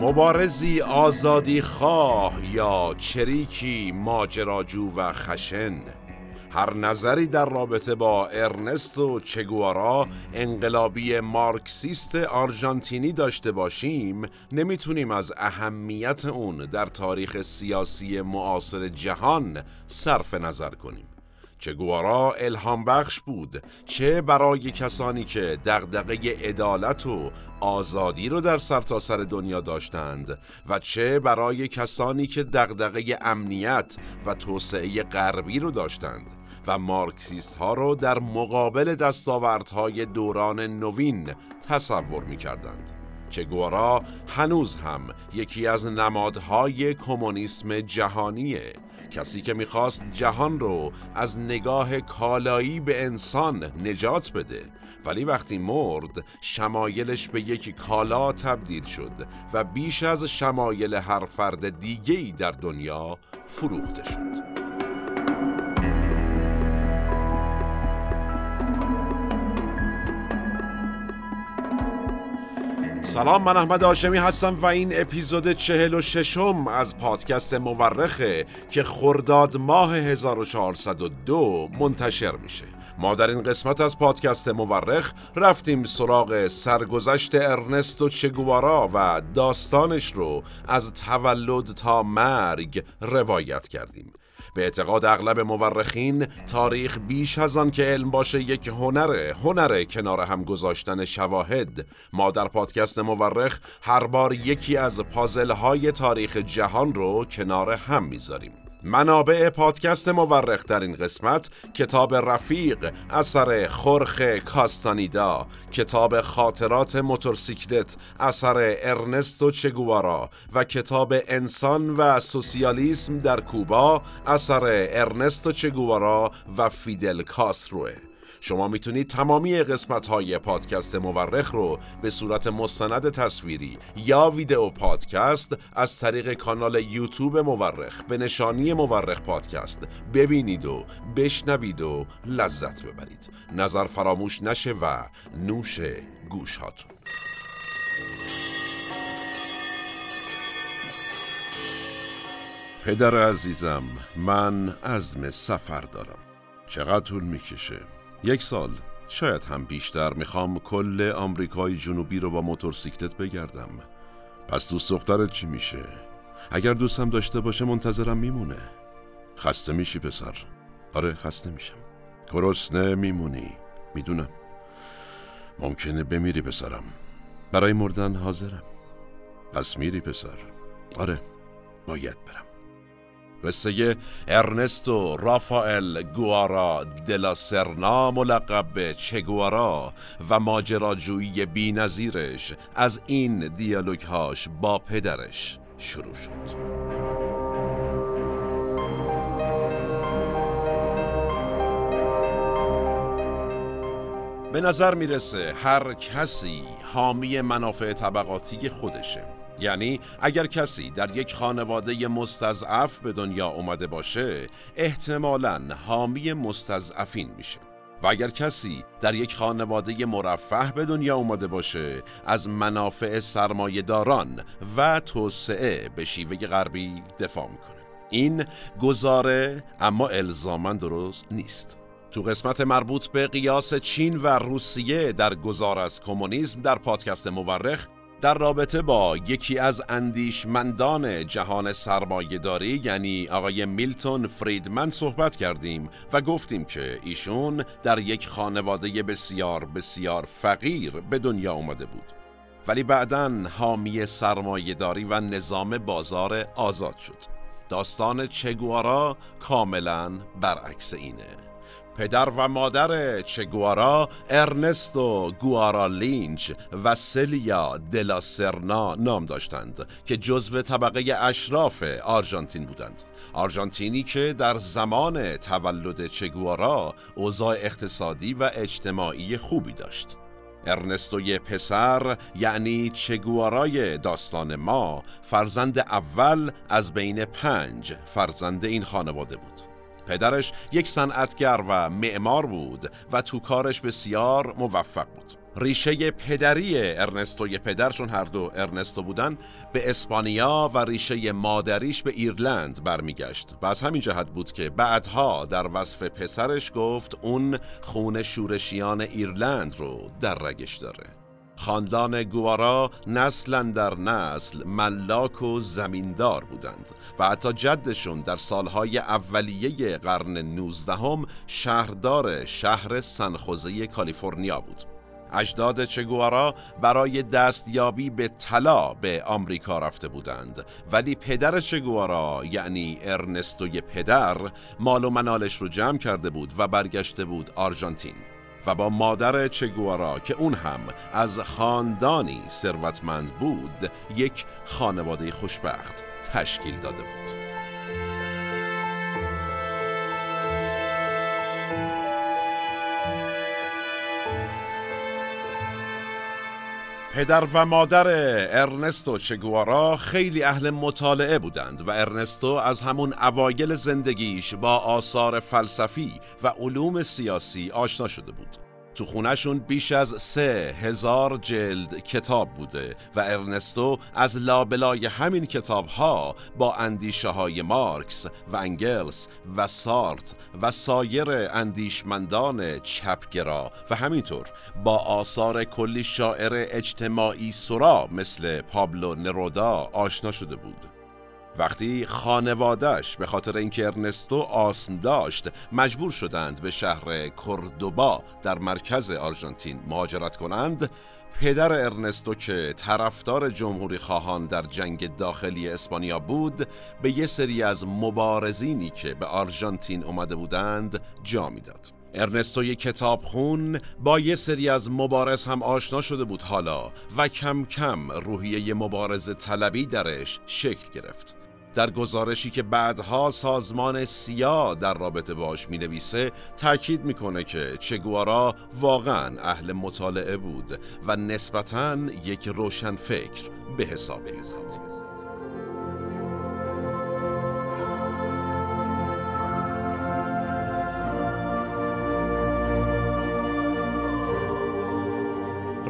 مبارزی آزادی خواه یا چریکی ماجراجو و خشن. هر نظری در رابطه با ارنستو چگوارا انقلابی مارکسیست آرژانتینی داشته باشیم نمی‌تونیم از اهمیت اون در تاریخ سیاسی معاصر جهان صرف نظر کنیم. چه گوارا الهام بخش بود چه برای کسانی که دغدغه عدالت و آزادی رو در سرتاسر سر دنیا داشتند و چه برای کسانی که دغدغه امنیت و توسعه غربی رو داشتند و مارکسیست ها رو در مقابل دستاوردهای دوران نوین تصور می کردند. چگوارا هنوز هم یکی از نمادهای کمونیسم جهانیه. کسی که می‌خواست جهان رو از نگاه کالایی به انسان نجات بده. ولی وقتی مرد شمایلش به یک کالا تبدیل شد و بیش از شمایل هر فرد دیگهی در دنیا فروخته شد. سلام من احمد آشمی هستم و این اپیزود چهل و ششم از پادکست مورخه که خرداد ماه 1402 منتشر میشه. ما در این قسمت از پادکست مورخ رفتیم سراغ سرگذشت ارنستو چگوارا و داستانش رو از تولد تا مرگ روایت کردیم. به اعتقاد اغلب مورخین تاریخ بیش از آن که علم باشه یک هنره هنره کنار هم گذاشتن شواهد. ما در پادکست مورخ هر بار یکی از پازل های تاریخ جهان رو کنار هم می‌ذاریم. منابع پادکست مورخ در این قسمت کتاب رفیق اثر خرخ کاستانیدا کتاب خاطرات موتورسیکلت اثر ارنستو چگوارا و کتاب انسان و سوسیالیسم در کوبا اثر ارنستو چگوارا و فیدل کاستروه. شما می‌تونید تمامی قسمت های پادکست مورخ رو به صورت مستند تصویری یا ویدیو پادکست از طریق کانال یوتیوب مورخ به نشانی مورخ پادکست ببینید و بشنوید و لذت ببرید. نظر فراموش نشه و نوش گوش هاتون. پدر عزیزم من عزم سفر دارم. چقدر طول می‌کشه؟ یک سال. شاید هم بیشتر. می‌خوام کل آمریکای جنوبی رو با موتورسیکلت بگردم. پس دوست دخترت چی میشه؟ اگر دوستم داشته باشه منتظرم میمونه. خسته میشی پسر؟ آره خسته میشم. گرسنه میمونی. می‌دونم. ممکنه بمیری پسرم. برای مردن حاضرم. پس میری پسر. آره باید برم. قصه ارنستو رافائل گوارا دلا سرنا ملقب به چگوارا و ماجراجویی بی نظیرش از این دیالوگ هاش با پدرش شروع شد. به نظر می‌رسه هر کسی حامی منافع طبقاتی خودشه. یعنی اگر کسی در یک خانواده مستضعف به دنیا اومده باشه احتمالا حامی مستضعفین میشه. و اگر کسی در یک خانواده مرفه به دنیا اومده باشه از منافع سرمایهداران و توسعه به شیوه غربی دفاع می‌کنه. این گزاره اما الزامن درست نیست. تو قسمت مربوط به قیاس چین و روسیه در گذار از کمونیسم در پادکست مورخ در رابطه با یکی از اندیشمندان جهان سرمایهداری یعنی آقای میلتون فریدمن صحبت کردیم و گفتیم که ایشون در یک خانواده بسیار بسیار فقیر به دنیا اومده بود. ولی بعدا حامی سرمایهداری و نظام بازار آزاد شد. داستان چگوارا کاملا برعکس اینه. پدر و مادر چگوارا ارنستو گوارا لینچ و سلیا دلا سرنا نام داشتند که جزو طبقه اشراف آرژانتین بودند. آرژانتینی که در زمان تولد چگوارا اوضاع اقتصادی و اجتماعی خوبی داشت. ارنستوی پسر یعنی چگوارای داستان ما فرزند اول از بین پنج فرزند این خانواده بود. پدرش یک صنعتگر و معمار بود و تو کارش بسیار موفق بود. ریشه پدری ارنستوی پدرشون هر دو ارنستو بودن به اسپانیا و ریشه مادریش به ایرلند برمیگشت و از همین جهت بود که بعدها در وصف پسرش گفت اون خون شورشیان ایرلند رو در رگش داره. خاندان گوارا نسلا در نسل ملاک و زمیندار بودند و حتی جدشون در سالهای اولیه قرن نوزدهم شهردار شهر سنخوزه کالیفرنیا بود. اجداد چگوارا برای دستیابی به طلا به آمریکا رفته بودند ولی پدر چگوارا یعنی ارنستوی پدر مال و منالش رو جمع کرده بود و برگشته بود آرژانتین. و با مادر چگوارا که اون هم از خاندانی ثروتمند بود یک خانواده خوشبخت تشکیل داده بود. پدر و مادر ارنستو چگوارا خیلی اهل مطالعه بودند و ارنستو از همون اوایل زندگیش با آثار فلسفی و علوم سیاسی آشنا شده بود. تو خونهشون بیش از سه هزار جلد کتاب بوده و ارنستو از لابلای همین کتاب ها با اندیشه های مارکس و انگلس و سارت و سایر اندیشمندان چپگرا و همینطور با آثار کلی شاعر اجتماعی سرا مثل پابلو نرودا آشنا شده بود. وقتی خانوادش به خاطر اینکه ارنستو آسم داشت مجبور شدند به شهر کردوبا در مرکز آرژانتین مهاجرت کنند پدر ارنستو که طرفدار جمهوری خواهان در جنگ داخلی اسپانیا بود به یه سری از مبارزینی که به آرژانتین اومده بودند جا می‌داد. ارنستو یک کتاب خون با یه سری از مبارز هم آشنا شده بود حالا و کم کم روحیه مبارز طلبی درش شکل گرفت. در گزارشی که بعدها سازمان سیا در رابطه باش می نویسه تاکید می‌کنه که چگوارا واقعا اهل مطالعه بود و نسبتا یک روشن فکر به حساب حساب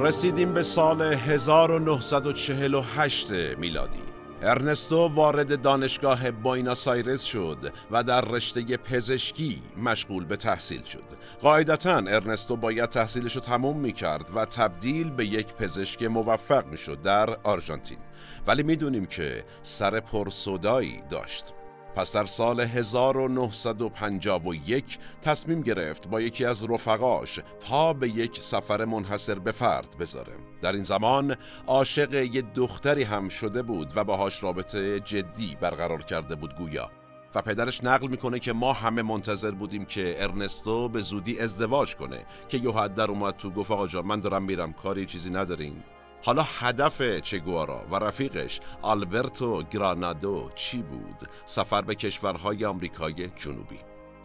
رسیدیم به سال 1948 میلادی. ارنستو وارد دانشگاه بویناس آیرس شد و در رشته پزشکی مشغول به تحصیل شد. قاعدتا ارنستو باید تحصیلش رو تموم می کرد و تبدیل به یک پزشک موفق می شد در آرژانتین. ولی می‌دونیم که سر پرسودایی داشت. پس در سال 1951 تصمیم گرفت با یکی از رفقاش پا به یک سفر منحصر به فرد بذاره. در این زمان عاشق یه دختری هم شده بود و باهاش رابطه جدی برقرار کرده بود گویا. و پدرش نقل می‌کنه که ما همه منتظر بودیم که ارنستو به زودی ازدواج کنه که یوحد در اومد تو گفت آقا جان من دارم میرم کاری چیزی نداریم. حالا هدف چگوارا و رفیقش آلبرتو گرانادو چی بود؟ سفر به کشورهای آمریکای جنوبی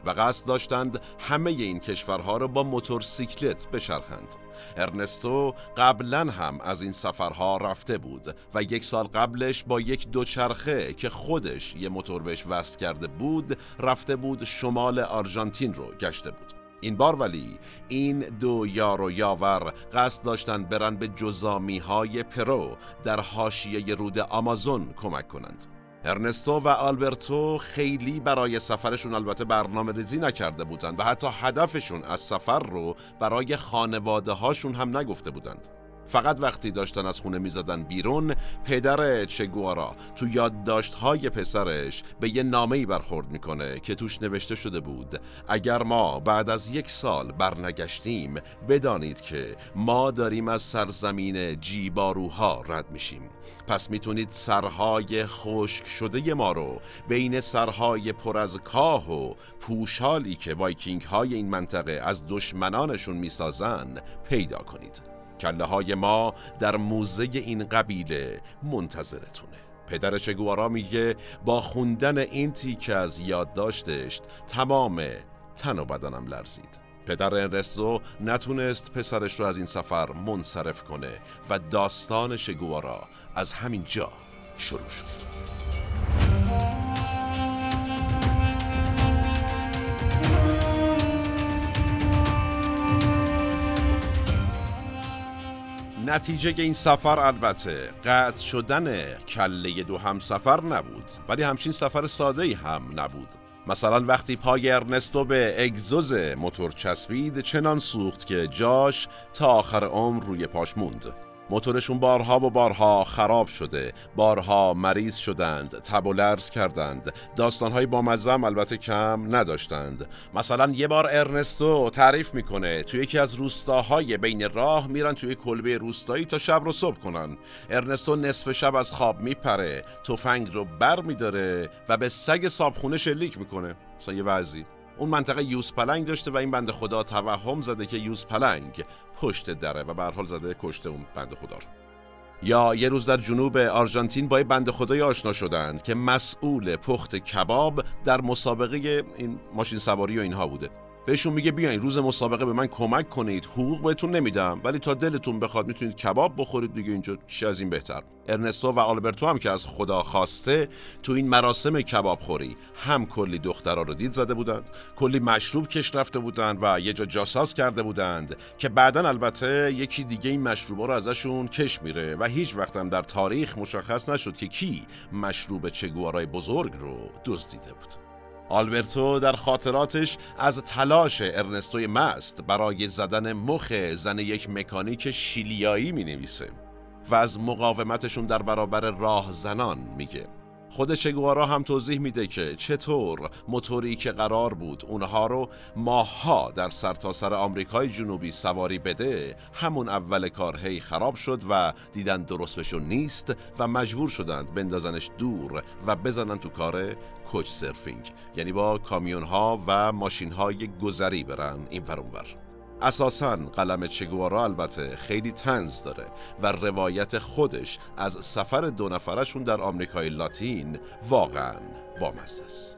و قصد داشتند همه این کشورها را با موتورسیکلت بچرخند. ارنستو قبلا هم از این سفرها رفته بود و یک سال قبلش با یک دوچرخه که خودش یه موتور بهش وصل کرده بود رفته بود شمال آرژانتین رو گشته بود. این بار ولی این دو یار و یاور قصد داشتند برن به جزامی های پرو در حاشیه رود آمازون کمک کنند. ارنستو و آلبرتو خیلی برای سفرشون البته برنامه ریزی نکرده بودند و حتی هدفشون از سفر رو برای خانواده هاشون هم نگفته بودند. فقط وقتی داشتن از خونه می‌زدن بیرون پدر چگوارا تو یادداشت‌های پسرش به یه نامه‌ای برخورد می‌کنه که توش نوشته شده بود اگر ما بعد از یک سال برنگشتیم بدانید که ما داریم از سرزمین جیباروها رد میشیم. پس می‌تونید سرهای خشک شده ما رو بین سرهای پر از کاه و پوشالی که وایکینگ های این منطقه از دشمنانشون می‌سازن پیدا کنید. کله های ما در موزه این قبیله منتظرتونه. پدر چگوارا میگه با خوندن این تیکه از یادداشتش تمام تن و بدنم لرزید. پدر انرستو نتونست پسرش رو از این سفر منصرف کنه و داستان شگوارا از همین جا شروع شد. نتیجه این سفر البته قطع شدن کله دو هم سفر نبود ولی همچین سفر ساده هم نبود. مثلا وقتی پای ارنستو به اگزوز موتور چسبید چنان سوخت که جاش تا آخر عمر روی پاش موند. موتورشون بارها و بارها خراب شده. بارها مریض شدند تب و لرز کردند. داستانهای با مزم البته کم نداشتند. مثلا یه بار ارنستو تعریف می‌کنه توی یکی از روستاهای بین راه میرن توی کلبه روستایی تا شب رو صبح کنن. ارنستو نصف شب از خواب میپره تفنگ رو بر میداره و به سگ صابخونه شلیک می‌کنه. مثلا یه وضعی. اون منطقه یوز پلنگ داشته و این بند خدا توهم زده که یوز پلنگ پشت دره و به حال زده کشته اون بند خدا رو. یا یه روز در جنوب آرژانتین با بند خدای آشنا شدند که مسئول پخت کباب در مسابقه این ماشین سواری و اینها بوده. بهشون میگه بیاین روز مسابقه به من کمک کنید. حقوق بهتون نمیدم ولی تا دلتون بخواد می‌تونید کباب بخورید دیگه اینجا چی از این بهتر. ارنستو و آلبرتو هم که از خدا خواسته تو این مراسم کباب خوری هم کلی دخترا رو دید زده بودند کلی مشروب کش رفته بودند و یه جا جاساز کرده بودند که بعدا البته یکی دیگه این مشروبا رو ازشون کش میره و هیچ وقتم در تاریخ مشخص نشد که کی مشروب چگوارای بزرگ رو دزدیده بود. آلبرتو در خاطراتش از تلاش ارنستوی مست برای زدن مخ زن یک مکانیک شیلیایی می نویسه و از مقاومتشون در برابر راه زنان میگه. خود چگوارا هم توضیح میده که چطور موتوری که قرار بود اونها رو ماها در سرتاسر سر آمریکای جنوبی سواری بده همون اول کار هی خراب شد و دیدن درست بهشون نیست و مجبور شدند بندازنش دور و بزنن تو کار کوچ سرفینگ. یعنی با کامیون ها و ماشین های گذری برن این ور. اساسا قلم چگوارا البته خیلی طنز داره و روایت خودش از سفر دو نفرشون در آمریکای لاتین واقعا بامزه است.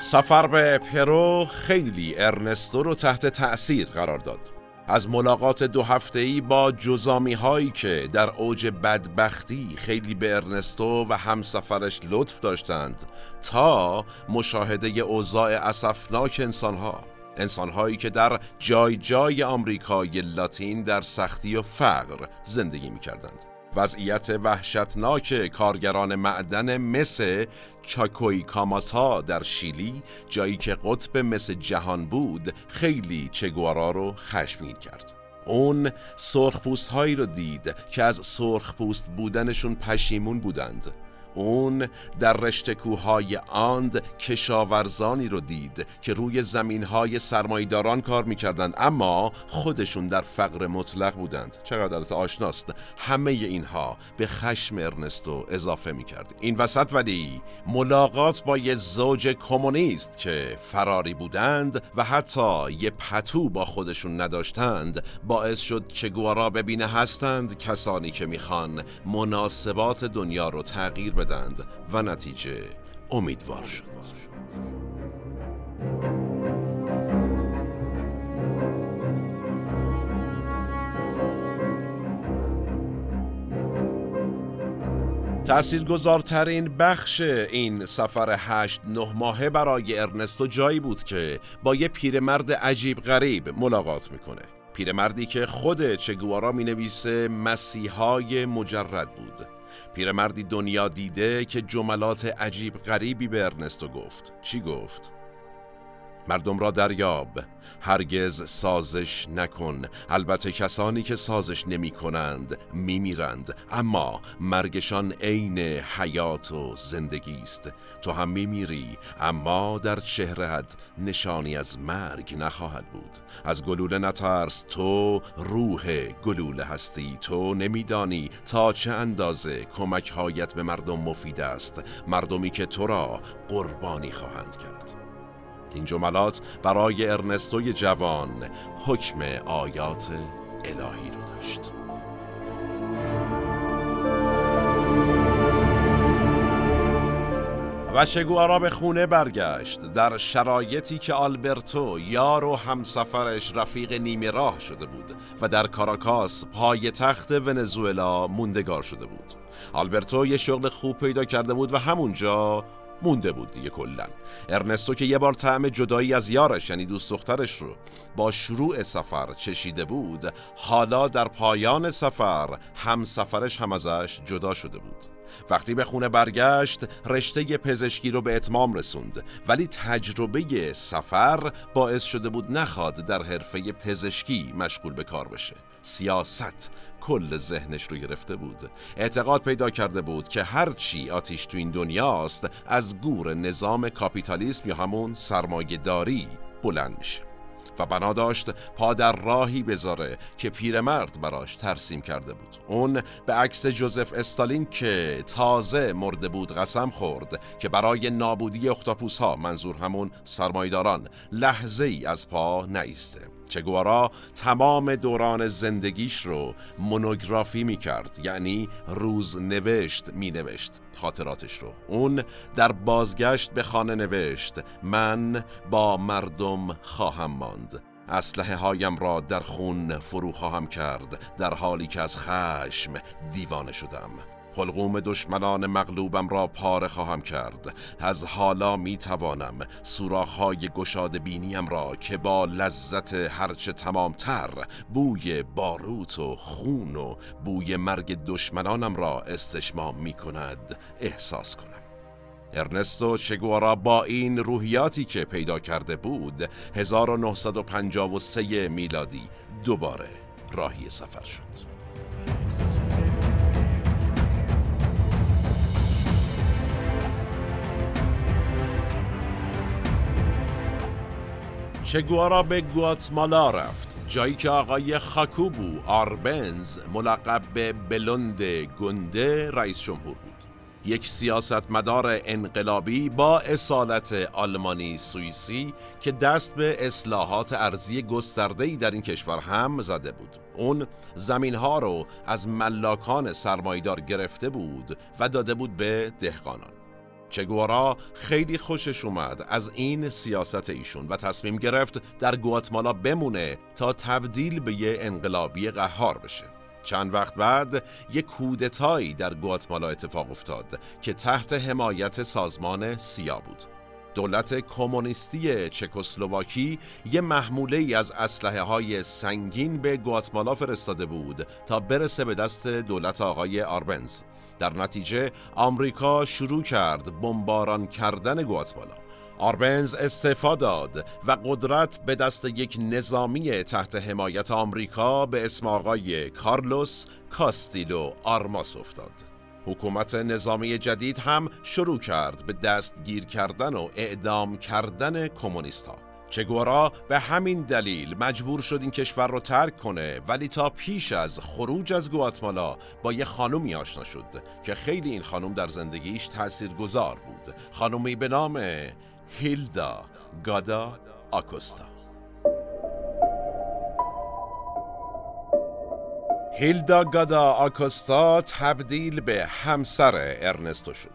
سفر به پرو خیلی ارنستو رو تحت تأثیر قرار داد. از ملاقات دو ای با جزامی هایی که در اوج بدبختی خیلی به ارنستو و همسفرش لطف داشتند تا مشاهده اوضاع اسفناک انسانها انسانهایی که در جای جای آمریکای لاتین در سختی و فقر زندگی می کردند. وضعیت وحشتناک کارگران معدن مس چاکوی کاماتا در شیلی جایی که قطب مس جهان بود خیلی چگوارا رو خشمگین کرد. اون سرخپوست هایی رو دید که از سرخپوست بودنشون پشیمون بودند. اون در رشته کوههای آند کشاورزانی رو دید که روی زمینهای سرمایداران کار می‌کردند اما خودشون در فقر مطلق بودند. چقدر آشناست. همه اینها به خشم ارنستو اضافه می‌کرد. این وسط ولی ملاقات با یه زوج کمونیست که فراری بودند و حتی یه پتو با خودشون نداشتند باعث شد چگوارا ببینه هستند کسانی که می‌خوان مناسبات دنیا رو تغییر بدند و نتیجه امیدوار شد. گذارترین بخش این سفر هشت نه ماهه برای ارنستو جایی بود که با یه پیرمرد عجیب غریب ملاقات می‌کنه. پیرمردی که خود چگوارا می نویسه مسیحای مجرد بود. پیرمردی دنیا دیده که جملات عجیب غریبی به ارنستو گفت چی گفت؟ مردم را دریاب. هرگز سازش نکن. البته کسانی که سازش نمی کنند می میرند اما مرگشان عین حیات و زندگی است. تو هم می میری اما در چهرهت نشانی از مرگ نخواهد بود. از گلوله نترس تو روح گلوله هستی. تو نمیدانی تا چه اندازه کمک هایت به مردم مفید است. مردمی که تو را قربانی خواهند کرد. این جملات برای ارنستوی جوان حکم آیات الهی رو داشت. و شگوارا به خونه برگشت. در شرایطی که آلبرتو یار و همسفرش رفیق نیمه راه شده بود و در کاراکاس پای تخت ونزوئلا موندگار شده بود. آلبرتو یه شغل خوب پیدا کرده بود و همونجا مونده بود دیگه کلا. ارنستو که یه بار طعم جدایی از یارش یعنی دوست دخترش رو با شروع سفر چشیده بود حالا در پایان سفر هم سفرش هم ازش جدا شده بود. وقتی به خونه برگشت رشته پزشکی رو به اتمام رسوند ولی تجربه سفر باعث شده بود نخواد در حرفه پزشکی مشغول به کار بشه. سیاست. کل ذهنش رو گرفته بود. اعتقاد پیدا کرده بود که هرچی آتیش تو این دنیاست از گور نظام کاپیتالیسم یا همون سرمایه داری بلند میشه. و بنا داشت پا در راهی بذاره که پیرمرد براش ترسیم کرده بود. اون به عکس جوزف استالین که تازه مرده بود قسم خورد که برای نابودی اختاپوس ها منظور همون سرمایداران لحظه ای از پا نیسته. چگوارا تمام دوران زندگیش رو مونوگرافی می کرد یعنی روز نوشت می نوشت خاطراتش رو. اون در بازگشت به خانه نوشت من با مردم خواهم ماند. اسلحه هایم را در خون فرو خواهم کرد در حالی که از خشم دیوانه شدم. حلقوم دشمنان مغلوبم را پاره خواهم کرد. از حالا می توانم سوراخهای گشاد بینیم را که با لذت هرچه تمامتر بوی باروت و خون و بوی مرگ دشمنانم را استشمام می کند احساس کنم. ارنستو چگوارا با این روحیاتی که پیدا کرده بود 1953 میلادی دوباره راهی سفر شد. چگوارا به گواتمالا رفت جایی که آقای خاکوبو آربنز ملقب به بلند گنده رئیس جمهور بود. یک سیاستمدار انقلابی با اصالت آلمانی سوئیسی که دست به اصلاحات ارزی گسترده‌ای در این کشور هم زده بود. اون زمین ها رو از ملاکان سرمایدار گرفته بود و داده بود به دهقانان. چگوارا خیلی خوشش اومد از این سیاست ایشون و تصمیم گرفت در گواتمالا بمونه تا تبدیل به یه انقلابی قهار بشه. چند وقت بعد یک کودتایی در گواتمالا اتفاق افتاد که تحت حمایت سازمان سیا بود. دولت کمونیستی چکسلواکی یه محموله ای از اسلحه های سنگین به گواتمالا فرستاده بود تا برسه به دست دولت آقای آربنز. در نتیجه آمریکا شروع کرد بمباران کردن گواتمالا. آربنز استعفا داد و قدرت به دست یک نظامی تحت حمایت آمریکا به اسم آقای کارلوس کاستیلو آرماس افتاد. حکومت نظامی جدید هم شروع کرد به دستگیر کردن و اعدام کردن کمونیست ها. چگورا؟ به همین دلیل مجبور شد این کشور رو ترک کنه ولی تا پیش از خروج از گواتمالا با یه خانومی آشنا شد که خیلی این خانم در زندگیش تأثیر گذار بود. خانومی به نام هیلدا گادا آکوستا. هیلدا گادا آکوستا تبدیل به همسر ارنستو شد.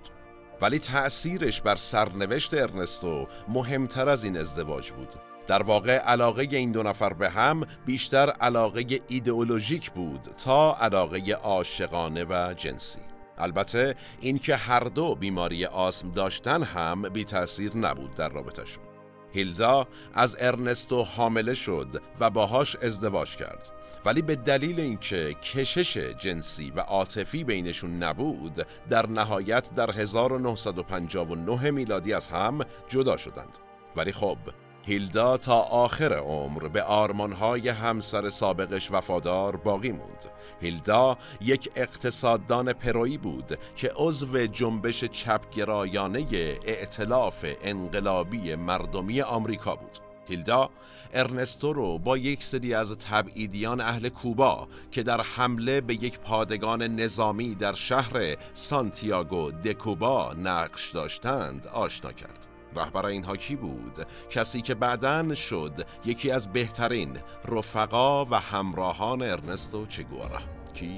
ولی تأثیرش بر سرنوشت ارنستو مهمتر از این ازدواج بود. در واقع علاقه این دو نفر به هم بیشتر علاقه ایدئولوژیک بود تا علاقه عاشقانه و جنسی. البته اینکه هر دو بیماری آسم داشتن هم بی تاثیر نبود در رابطهشون. هیلدا از ارنستو حامله شد و باهاش ازدواج کرد. ولی به دلیل اینکه کشش جنسی و عاطفی بینشون نبود در نهایت در 1959 میلادی از هم جدا شدند. ولی خب هیلدا تا آخر عمر به آرمانهای همسر سابقش وفادار باقی موند. هیلدا یک اقتصاددان پرویی بود که عضو جنبش چپگرایانه ائتلاف انقلابی مردمی آمریکا بود. هیلدا ارنستو رو با یک سری از تبعیدیان اهل کوبا که در حمله به یک پادگان نظامی در شهر سانتیاگو دکوبا نقش داشتند آشنا کرد. رهبر اینها کی بود؟ کسی که بعدن شد یکی از بهترین رفقا و همراهان ارنستو چگوارا کی؟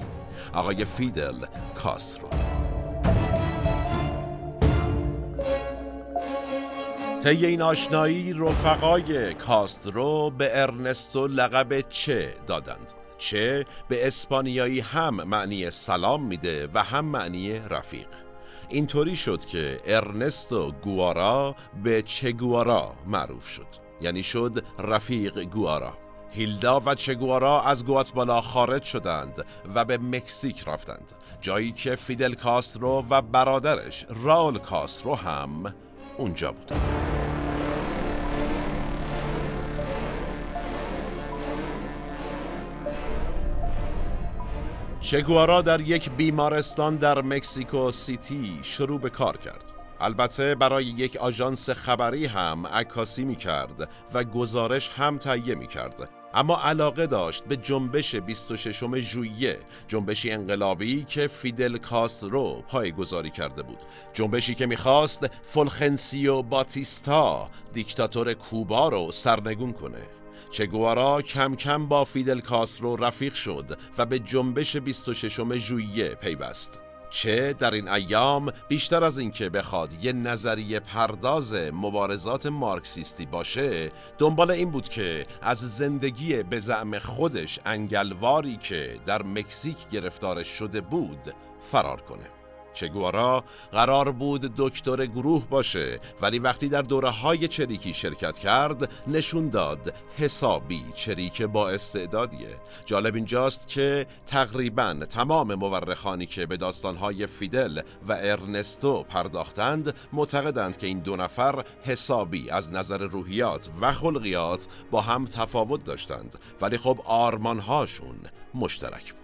آقای فیدل کاسترو طی این آشنایی رفقای کاسترو به ارنستو لقب چه دادند چه به اسپانیایی هم معنی سلام میده و هم معنی رفیق اینطوری شد که ارنستو گوارا به چگوارا معروف شد. یعنی شد رفیق گوارا. هیلدا و چگوارا از گواتمالا خارج شدند و به مکزیک رفتند. جایی که فیدل کاسترو و برادرش راول کاسترو هم اونجا بودند. چگوارا در یک بیمارستان در مکسیکو سیتی شروع به کار کرد. البته برای یک آژانس خبری هم عکاسی می کرد و گزارش هم تهیه می کرد. اما علاقه داشت به جنبش 26 ژوئیه جنبشی انقلابی که فیدل کاسترو گذاری کرده بود جنبشی که می‌خواست فولخنسیو باتیستا دیکتاتور کوبا رو سرنگون کنه چگوارا کم کم با فیدل کاسترو رفیق شد و به جنبش 26 ژوئیه پیوست. چه در این ایام بیشتر از اینکه بخواد یه نظریه پرداز مبارزات مارکسیستی باشه دنبال این بود که از زندگی به زعم خودش انگلواری که در مکزیک گرفتارش شده بود فرار کنه چگوارا قرار بود دکتر گروه باشه ولی وقتی در دوره های چریکی شرکت کرد نشون داد حسابی چریک با استعدادیه. جالب اینجاست که تقریبا تمام مورخانی که به داستانهای فیدل و ارنستو پرداختند معتقدند که این دو نفر حسابی از نظر روحیات و خلقیات با هم تفاوت داشتند. ولی خب آرمانهاشون مشترک بود.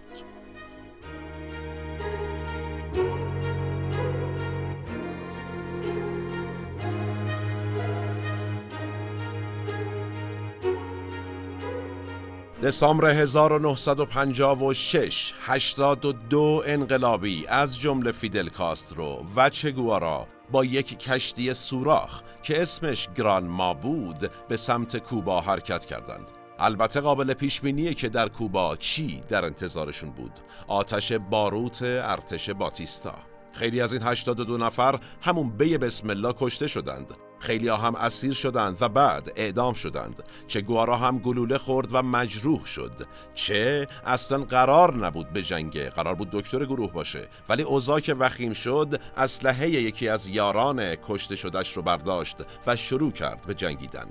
دسامبر 1956 82 انقلابی از جمله فیدل کاسترو و چگوارا با یک کشتی سوراخ که اسمش گرانما بود به سمت کوبا حرکت کردند. البته قابل پیش بینیه که در کوبا چی در انتظارشون بود. آتش باروت ارتش باتیستا. خیلی از این 82 نفر همون بی بسم الله کشته شدند. خیلی هم اسیر شدند و بعد اعدام شدند چه گوارا هم گلوله خورد و مجروح شد. چه اصلا قرار نبود به جنگه قرار بود دکتر گروه باشه. ولی اوضاع که وخیم شد اسلحه یکی از یاران کشته شدش رو برداشت و شروع کرد به جنگیدن.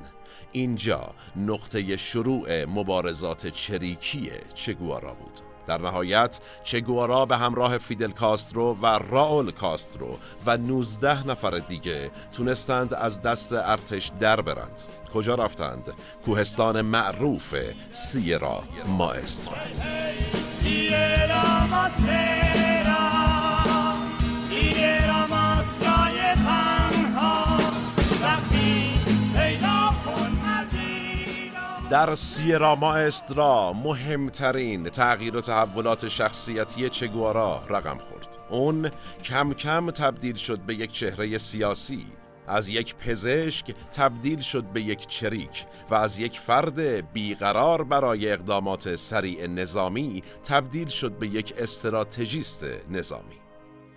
اینجا نقطه شروع مبارزات چریکی چگوارا بود. در نهایت چگوارا به همراه فیدل کاسترو و راول کاسترو و 19 نفر دیگه تونستند از دست ارتش در برند. کجا رفتند؟ کوهستان معروف سیرا ماسترا در سیرا ماسترا مهمترین تغییر و تحولات شخصیتی چگوارا رقم خورد. اون کم کم تبدیل شد به یک چهره سیاسی. از یک پزشک تبدیل شد به یک چریک و از یک فرد بیقرار برای اقدامات سریع نظامی تبدیل شد به یک استراتژیست نظامی.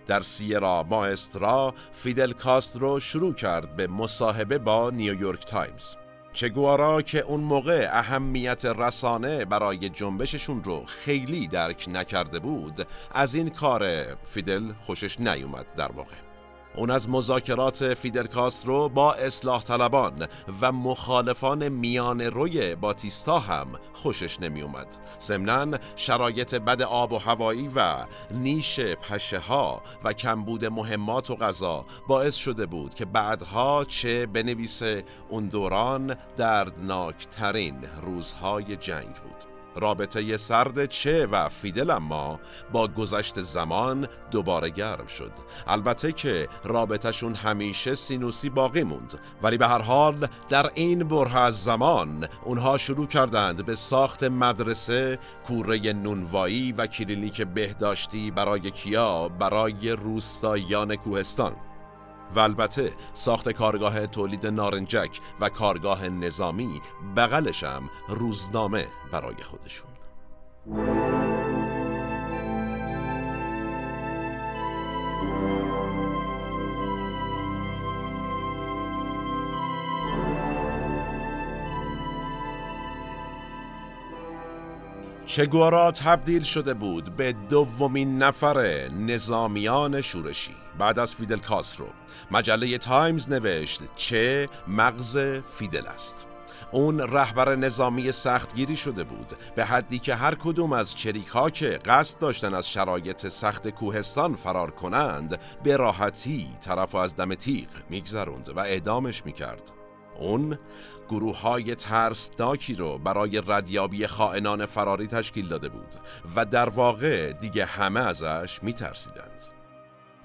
در سیرا ماسترا فیدل کاسترو شروع کرد به مصاحبه با نیویورک تایمز. چگوارا که اون موقع اهمیت رسانه برای جنبششون رو خیلی درک نکرده بود از این کار فیدل خوشش نیومد در واقع. اون از مذاکرات فیدل کاسترو با اصلاح طلبان و مخالفان میان روی باتیستا هم خوشش نمی اومد. ضمناً شرایط بد آب و هوایی و نیش پشه ها و کمبود مهمات و غذا باعث شده بود که بعدها چه بنویسه اون دوران دردناک ترین روزهای جنگ بود. رابطه سرد چه و فیدل اما با گذشت زمان دوباره گرم شد. البته که رابطهشون همیشه سینوسی باقی موند ولی به هر حال در این بره از زمان اونها شروع کردند به ساخت مدرسه کوره نونوایی و کلینیک بهداشتی برای کیا برای روستاییان کوهستان. و البته ساخت کارگاه تولید نارنجک و کارگاه نظامی بغلشم روزنامه برای خودشون. چگوارا تبدیل شده بود به دومین نفر نظامیان شورشی؟ بعد از فیدل کاسترو. مجله تایمز نوشت چه مغز فیدل است. اون رهبر نظامی سختگیری شده بود به حدی که هر کدوم از چریک ها که قصد داشتن از شرایط سخت کوهستان فرار کنند به راحتی طرف از دم تیغ میگذروند و اعدامش می‌کرد. اون گروه های ترسناکی رو برای ردیابی خائنان فراری تشکیل داده بود و در واقع دیگه همه ازش میترسیدند.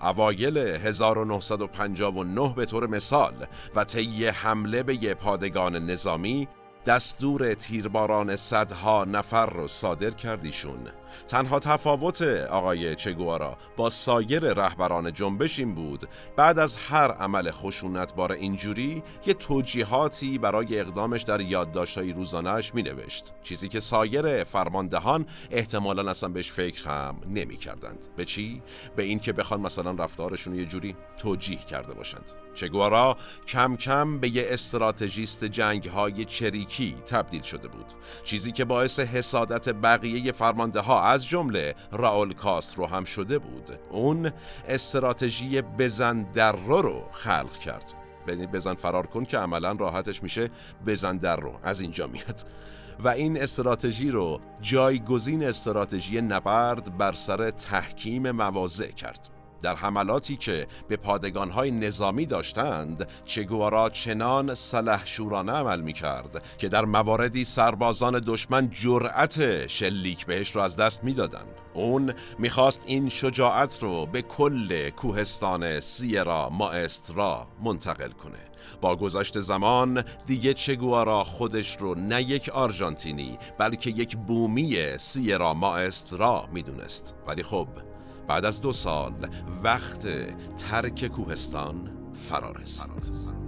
اوایل 1959 به طور مثال و طی حمله به پادگان نظامی دستور تیرباران صدها نفر رو صادر کردیشون تنها تفاوت آقای چگوارا با سایر رهبران جنبش این بود بعد از هر عمل خشونتبار اینجوری یه توجیهاتی برای اقدامش در یادداشت‌های روزانه‌اش مینوشت. چیزی که سایر فرماندهان احتمالا اصلا بهش فکر هم نمی‌کردند. به چی؟ به اینکه بخوان مثلا رفتارشون یه جوری توجیه کرده باشند. چگوارا کم کم به یه استراتژیست جنگ های چریکی تبدیل شده بود. چیزی که باعث حسادت بقیه فرمانده ها از جمله راول کاسترو هم شده بود. اون استراتژی بزن در رو خلق کرد. یعنی بزن فرار کن که عملا راحتش میشه بزن در رو. از اینجا میاد. و این استراتژی رو جایگزین استراتژی نبرد بر سر تحکیم مواضع کرد. در حملاتی که به پادگانهای نظامی داشتند چگوارا چنان شورانه عمل می کرد که در مواردی سربازان دشمن جرأت شلیک بهش را از دست می‌دادند. اون می‌خواست این شجاعت رو به کل کوهستان سیرا ماسترا منتقل کنه با گذشت زمان دیگه چگوارا خودش رو نه یک آرژانتینی بلکه یک بومی سیرا ماسترا می‌دونست ولی خب بعد از دو سال وقت ترک کوهستان فرا رسید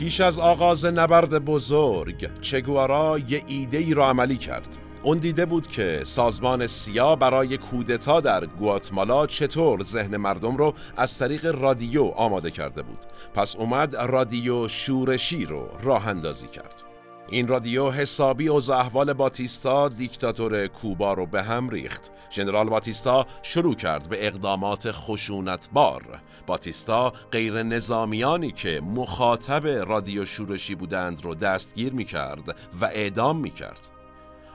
پیش از آغاز نبرد بزرگ چگوارا یه ایده ای را عملی کرد. اون دیده بود که سازمان سیا برای کودتا در گواتمالا چطور ذهن مردم رو از طریق رادیو آماده کرده بود. پس اومد رادیو شورشی رو راه اندازی کرد. این رادیو حسابی و احوال باتیستا دیکتاتور کوبا رو به هم ریخت. ژنرال باتیستا شروع کرد به اقدامات خشونتبار. باتیستا غیر نظامیانی که مخاطب رادیو شورشی بودند رو دستگیر می کرد و اعدام می کرد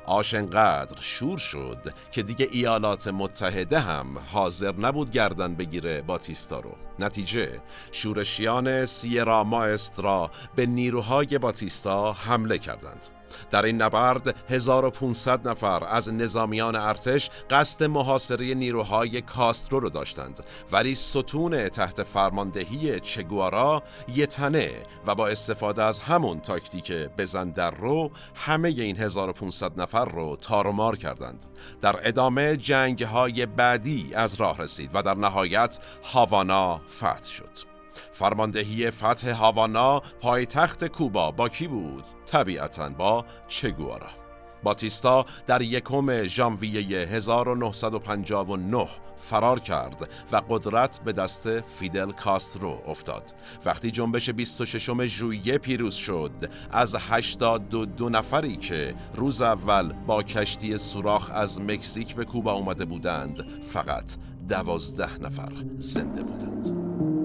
آش انقدر شور شد که دیگه ایالات متحده هم حاضر نبود گردن بگیره باتیستا رو. نتیجه شورشیان سیرا ماسترا به نیروهای باتیستا حمله کردند. در این نبرد 1500 نفر از نظامیان ارتش قصد محاصره نیروهای کاسترو رو داشتند ولی ستون تحت فرماندهی چگوارا یه تنه و با استفاده از همون تاکتیک بزن در رو همه این 1500 نفر رو تارمار کردند. در ادامه جنگ های بعدی از راه رسید و در نهایت هاوانا فتح شد. فرماندهی فتح هاوانا پایتخت کوبا با کی بود؟ طبیعتا با چگوارا باتیستا در یکم ژانویه 1959 فرار کرد و قدرت به دست فیدل کاسترو افتاد. وقتی جنبش 26 ژوئیه پیروز شد، از 82 نفری که روز اول با کشتی سوراخ از مکزیک به کوبا اومده بودند، فقط دوازده نفر زنده بودند.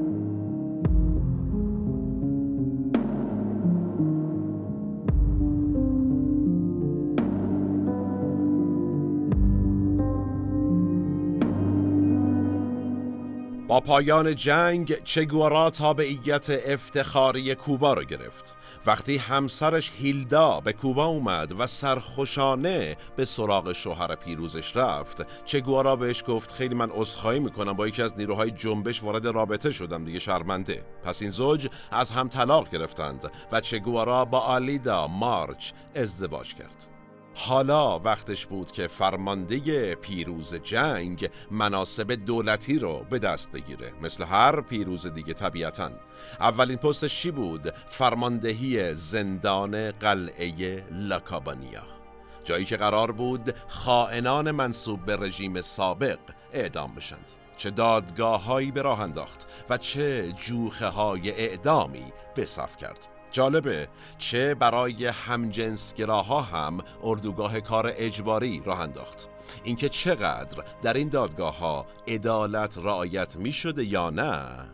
با پایان جنگ چگوارا تابعیت افتخاری کوبا را گرفت؟ وقتی همسرش هیلدا به کوبا اومد و سرخوشانه به سراغ شوهر پیروزش رفت چگوارا بهش گفت خیلی من عذرخواهی می‌کنم با یکی از نیروهای جنبش وارد رابطه شدم دیگه شرمنده. پس این زوج از هم طلاق گرفتند و چگوارا با آلیدا مارچ ازدواج کرد. حالا وقتش بود که فرمانده پیروز جنگ مناسب دولتی رو به دست بگیره. مثل هر پیروز دیگه طبیعتا. اولین پستش چی بود؟ فرماندهی زندان قلعه لاکابانیا جایی که قرار بود خائنان منصوب به رژیم سابق اعدام بشند. چه دادگاههایی به راه انداخت و چه جوخه های اعدامی به صف کرد. جالبه. چه برای همجنسگراها هم اردوگاه کار اجباری راه انداخت. اینکه چقدر در این دادگاه ها عدالت رعایت می شده یا نه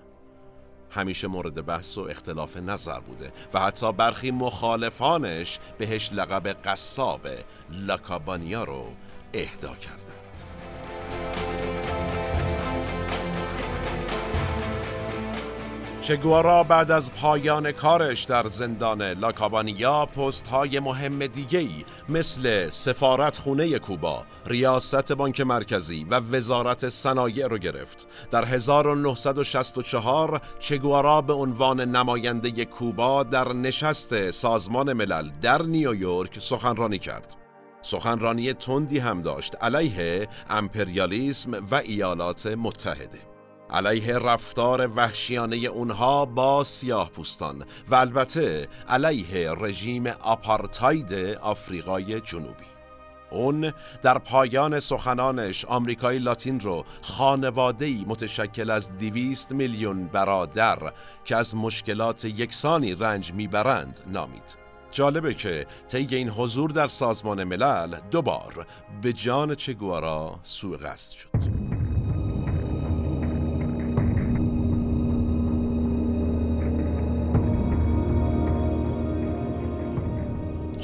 همیشه مورد بحث و اختلاف نظر بوده و حتی برخی مخالفانش بهش لقب قصاب لاکابانیا رو اهدا چگوارا بعد از پایان کارش در زندان لاکابانیا پست های مهم دیگهی مثل سفارت خونه کوبا، ریاست بانک مرکزی و وزارت صنایع رو گرفت. در 1964 چگوارا به عنوان نماینده کوبا در نشست سازمان ملل در نیویورک سخنرانی کرد. سخنرانی تندی هم داشت علیه امپریالیسم و ایالات متحده. علیه رفتار وحشیانه اونها با سیاه پوستان و البته علیه رژیم آپارتاید آفریقای جنوبی. اون در پایان سخنانش آمریکای لاتین رو خانواده‌ای متشکل از دیویست میلیون برادر که از مشکلات یکسانی رنج می‌برند نامید. جالبه که طی این حضور در سازمان ملل دوبار به جان چگوارا سوء قصد شد.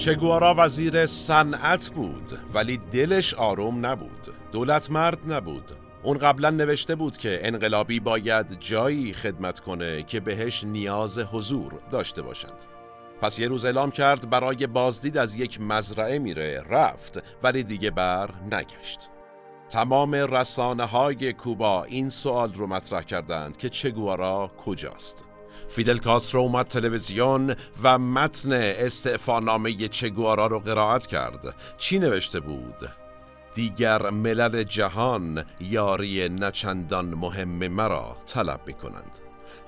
چگوارا وزیر صنعت بود ولی دلش آروم نبود. دولت مرد نبود. اون قبلا نوشته بود که انقلابی باید جایی خدمت کنه که بهش نیاز حضور داشته باشند. پس یه روز اعلام کرد برای بازدید از یک مزرعه میره رفت ولی دیگه بر نگشت. تمام رسانه های کوبا این سوال رو مطرح کردند که چگوارا کجاست. فیدل کاسترو اومد تلویزیون و متن استعفانامه چگوارا رو قرائت کرد. چی نوشته بود؟ دیگر ملل جهان یاری نچندان مهم مرا طلب می کنند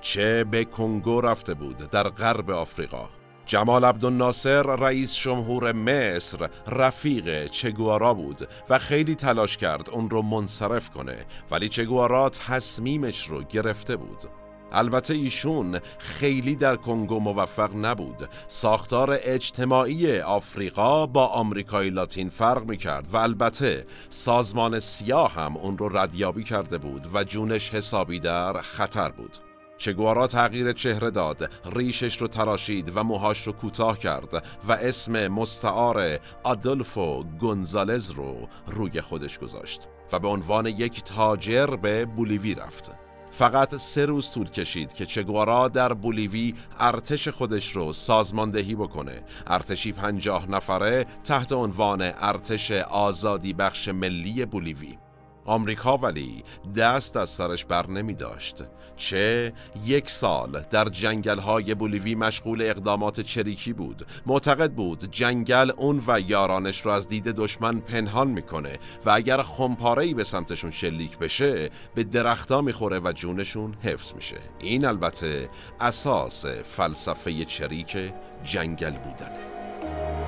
چه به کنگو رفته بود در غرب آفریقا. جمال عبدالناصر رئیس جمهور مصر رفیق چگوارا بود و خیلی تلاش کرد اون رو منصرف کنه ولی چگوارا تصمیمش رو گرفته بود. البته ایشون خیلی در کنگو موفق نبود. ساختار اجتماعی آفریقا با آمریکای لاتین فرق می کرد و البته سازمان سیاه هم اون رو ردیابی کرده بود و جونش حسابی در خطر بود. چگوارا تغییر چهره داد ریشش رو تراشید و موهاش رو کوتاه کرد و اسم مستعار آدولفو گونزالز رو روی خودش گذاشت و به عنوان یک تاجر به بولیوی رفت. فقط سه روز طول کشید که چگوارا در بولیوی ارتش خودش رو سازماندهی بکنه. ارتشی پنجاه نفره تحت عنوان ارتش آزادی بخش ملی بولیوی. آمریکا ولی دست از سرش بر نمی داشت. چه یک سال در جنگل های بولیوی مشغول اقدامات چریکی بود. معتقد بود جنگل اون و یارانش رو از دید دشمن پنهان می‌کنه و اگر خمپارهی به سمتشون شلیک بشه به درختا می‌خوره و جونشون حفظ میشه. این البته اساس فلسفه چریک جنگل بودنه.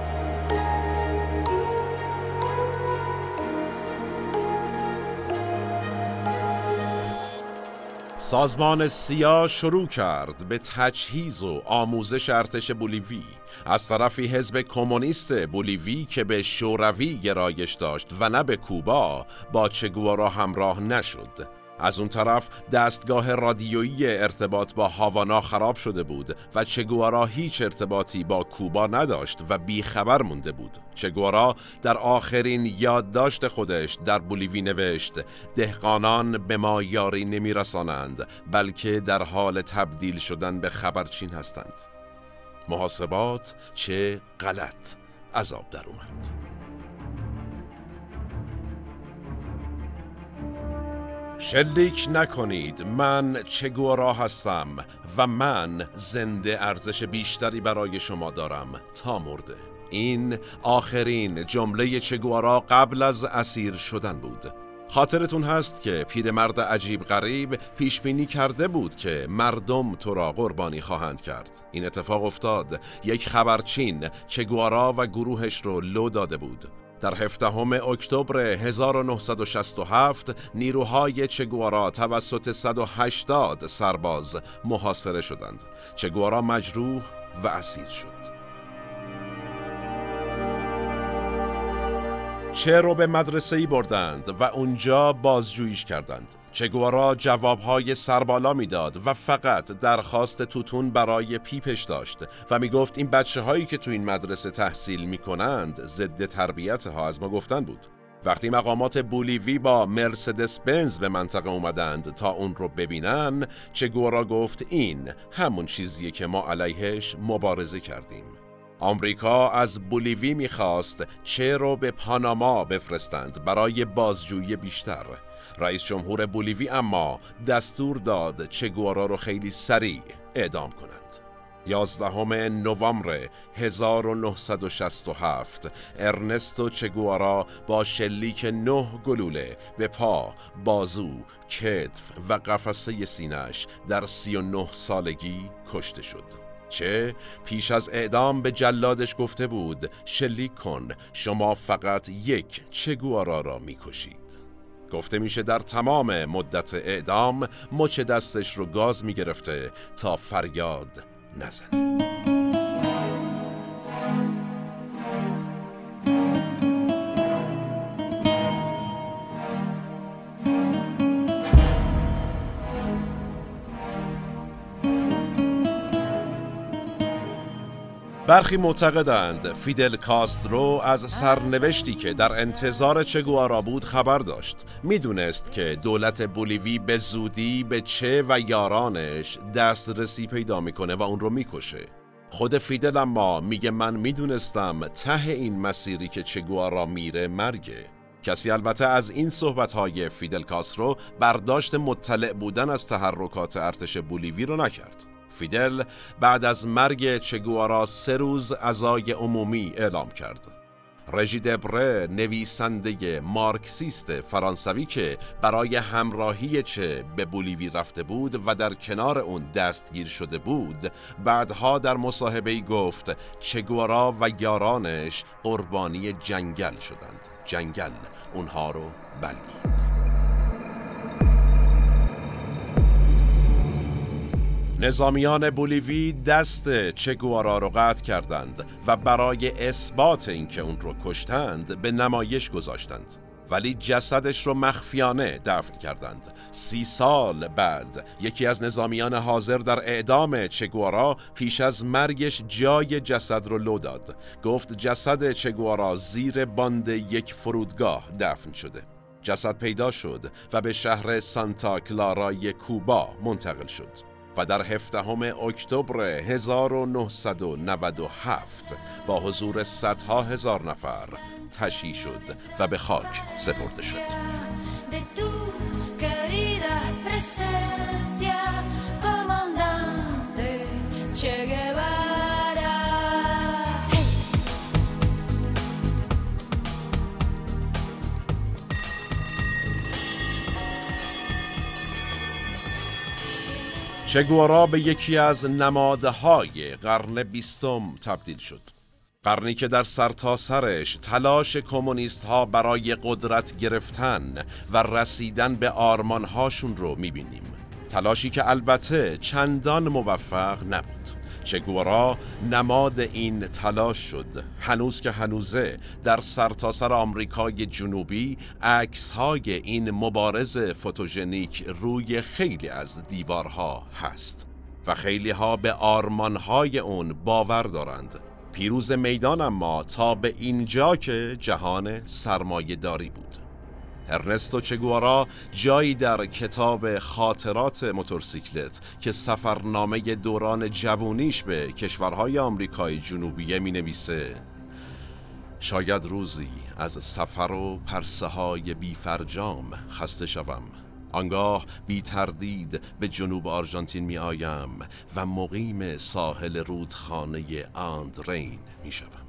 سازمان سیا شروع کرد به تجهیز و آموزش ارتش بولیوی. از طرفی حزب کمونیست بولیوی که به شوروی گرایش داشت و نه به کوبا با چگوارا همراه نشد. از اون طرف دستگاه رادیویی ارتباط با هاوانا خراب شده بود و چگوارا هیچ ارتباطی با کوبا نداشت و بیخبر مونده بود. چگوارا در آخرین یادداشت خودش در بولیوی نوشت دهقانان به ما یاری نمیرسانند بلکه در حال تبدیل شدن به خبرچین هستند. محاسبات چه غلط عذاب در اومد. شلیک نکنید من چگوارا هستم و من زنده ارزش بیشتری برای شما دارم تا مرده. این آخرین جمله چگوارا قبل از اسیر شدن بود. خاطرتون هست که پیرمرد عجیب غریب پیش بینی کرده بود که مردم تو را قربانی خواهند کرد. این اتفاق افتاد. یک خبرچین چگوارا و گروهش رو لو داده بود. در هفدهم اکتبر 1967 نیروهای چگوارا توسط 180 سرباز محاصره شدند. چگوارا مجروح و اسیر شد. چه رو به مدرسه بردند و اونجا بازجوییش کردند. چگوارا جوابهای سربالا می‌داد و فقط درخواست توتون برای پیپش داشت و می‌گفت این بچه هایی که تو این مدرسه تحصیل می‌کنند ضد تربیت ها از ما گفتن بود. وقتی مقامات بولیوی با مرسدس بنز به منطقه اومدند تا اون رو ببینن چگوارا گفت این همون چیزیه که ما علیهش مبارزه کردیم. آمریکا از بولیوی می‌خواست چه رو به پاناما بفرستند برای بازجویی بیشتر رئیس جمهور بولیوی اما دستور داد چگوارا رو خیلی سریع اعدام کنند 11 نوامبر 1967 ارنستو چگوارا با شلیک نه گلوله به پا، بازو، کتف و قفسه سینش در 39 سالگی کشته شد. چه پیش از اعدام به جلادش گفته بود شلیک کن شما فقط یک چگوارا را می‌کشید گفته میشه در تمام مدت اعدام مچ دستش رو گاز می‌گرفته تا فریاد نزنه. برخی معتقدند فیدل کاسترو از سرنوشتی که در انتظار چگوارا بود خبر داشت. می‌دونست که دولت بولیوی به زودی به چه و یارانش دسترسی پیدا می‌کنه و اون رو می‌کشه. خود فیدل اما میگه من می‌دونستم ته این مسیری که چگوارا میره مرگه. کسی البته از این صحبتهای فیدل کاسترو برداشت مطلع بودن از تحرکات ارتش بولیوی رو نکرد. فیدل بعد از مرگ چگوارا سه روز ازای عمومی اعلام کرد. رژی دبره نویسنده مارکسیست فرانسوی که برای همراهی چه به بولیوی رفته بود و در کنار اون دستگیر شده بود بعدها در مصاحبه گفت چگوارا و یارانش قربانی جنگل شدند جنگل اونها رو بلید نظامیان بولیوی دست چگوارا رو قطع کردند و برای اثبات اینکه اون رو کشتند به نمایش گذاشتند. ولی جسدش رو مخفیانه دفن کردند. سی سال بعد یکی از نظامیان حاضر در اعدام چگوارا پیش از مرگش جای جسد رو لو داد. گفت جسد چگوارا زیر باند یک فرودگاه دفن شده. جسد پیدا شد و به شهر سانتا کلارای کوبا منتقل شد. و در هفدهم اکتبر 1997 با حضور صدها هزار نفر تشییع شد و به خاک سپرده شد. چگوارا به یکی از نمادهای قرن بیستم تبدیل شد. قرنی که در سرتاسرش سرش تلاش کمونیست ها برای قدرت گرفتن و رسیدن به آرمانهاشون رو می‌بینیم. تلاشی که البته چندان موفق نبود. چگوارا نماد این تلاش شد. هنوز که هنوزه در سرتاسر سر آمریکای جنوبی عکس های این مبارز فوتوژنیک روی خیلی از دیوارها هست و خیلی ها به آرمان های اون باور دارند. پیروز میدان اما تا به اینجا که جهان سرمایه داری بود. ارنستو چگوارا جایی در کتاب خاطرات موتورسیکلت که سفرنامه دوران جوونیش به کشورهای آمریکای جنوبیه می نویسه شاید روزی از سفر و پرسه های بیفرجام خسته شوم آنگاه بی تردید به جنوب آرژانتین می آیم و مقیم ساحل رودخانه آندرین می شوم.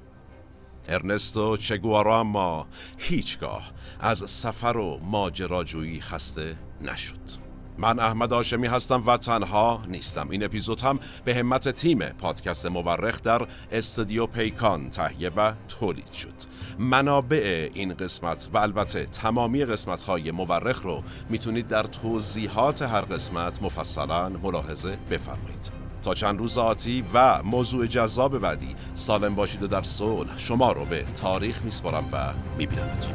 ارنستو چگوارا اما هیچگاه از سفر و ماجراجویی خسته نشد. من احمد آشمی هستم و تنها نیستم. این اپیزود هم به همت تیم پادکست مورخ در استودیو پیکان تهیه و تولید شد. منابع این قسمت و البته تمامی قسمت های مورخ رو می‌تونید در توضیحات هر قسمت مفصلا ملاحظه بفرمایید. تا چند روز آتی و موضوع جذاب بعدی سالم باشید و در صلح شما رو به تاریخ میسپارم و میبینمتون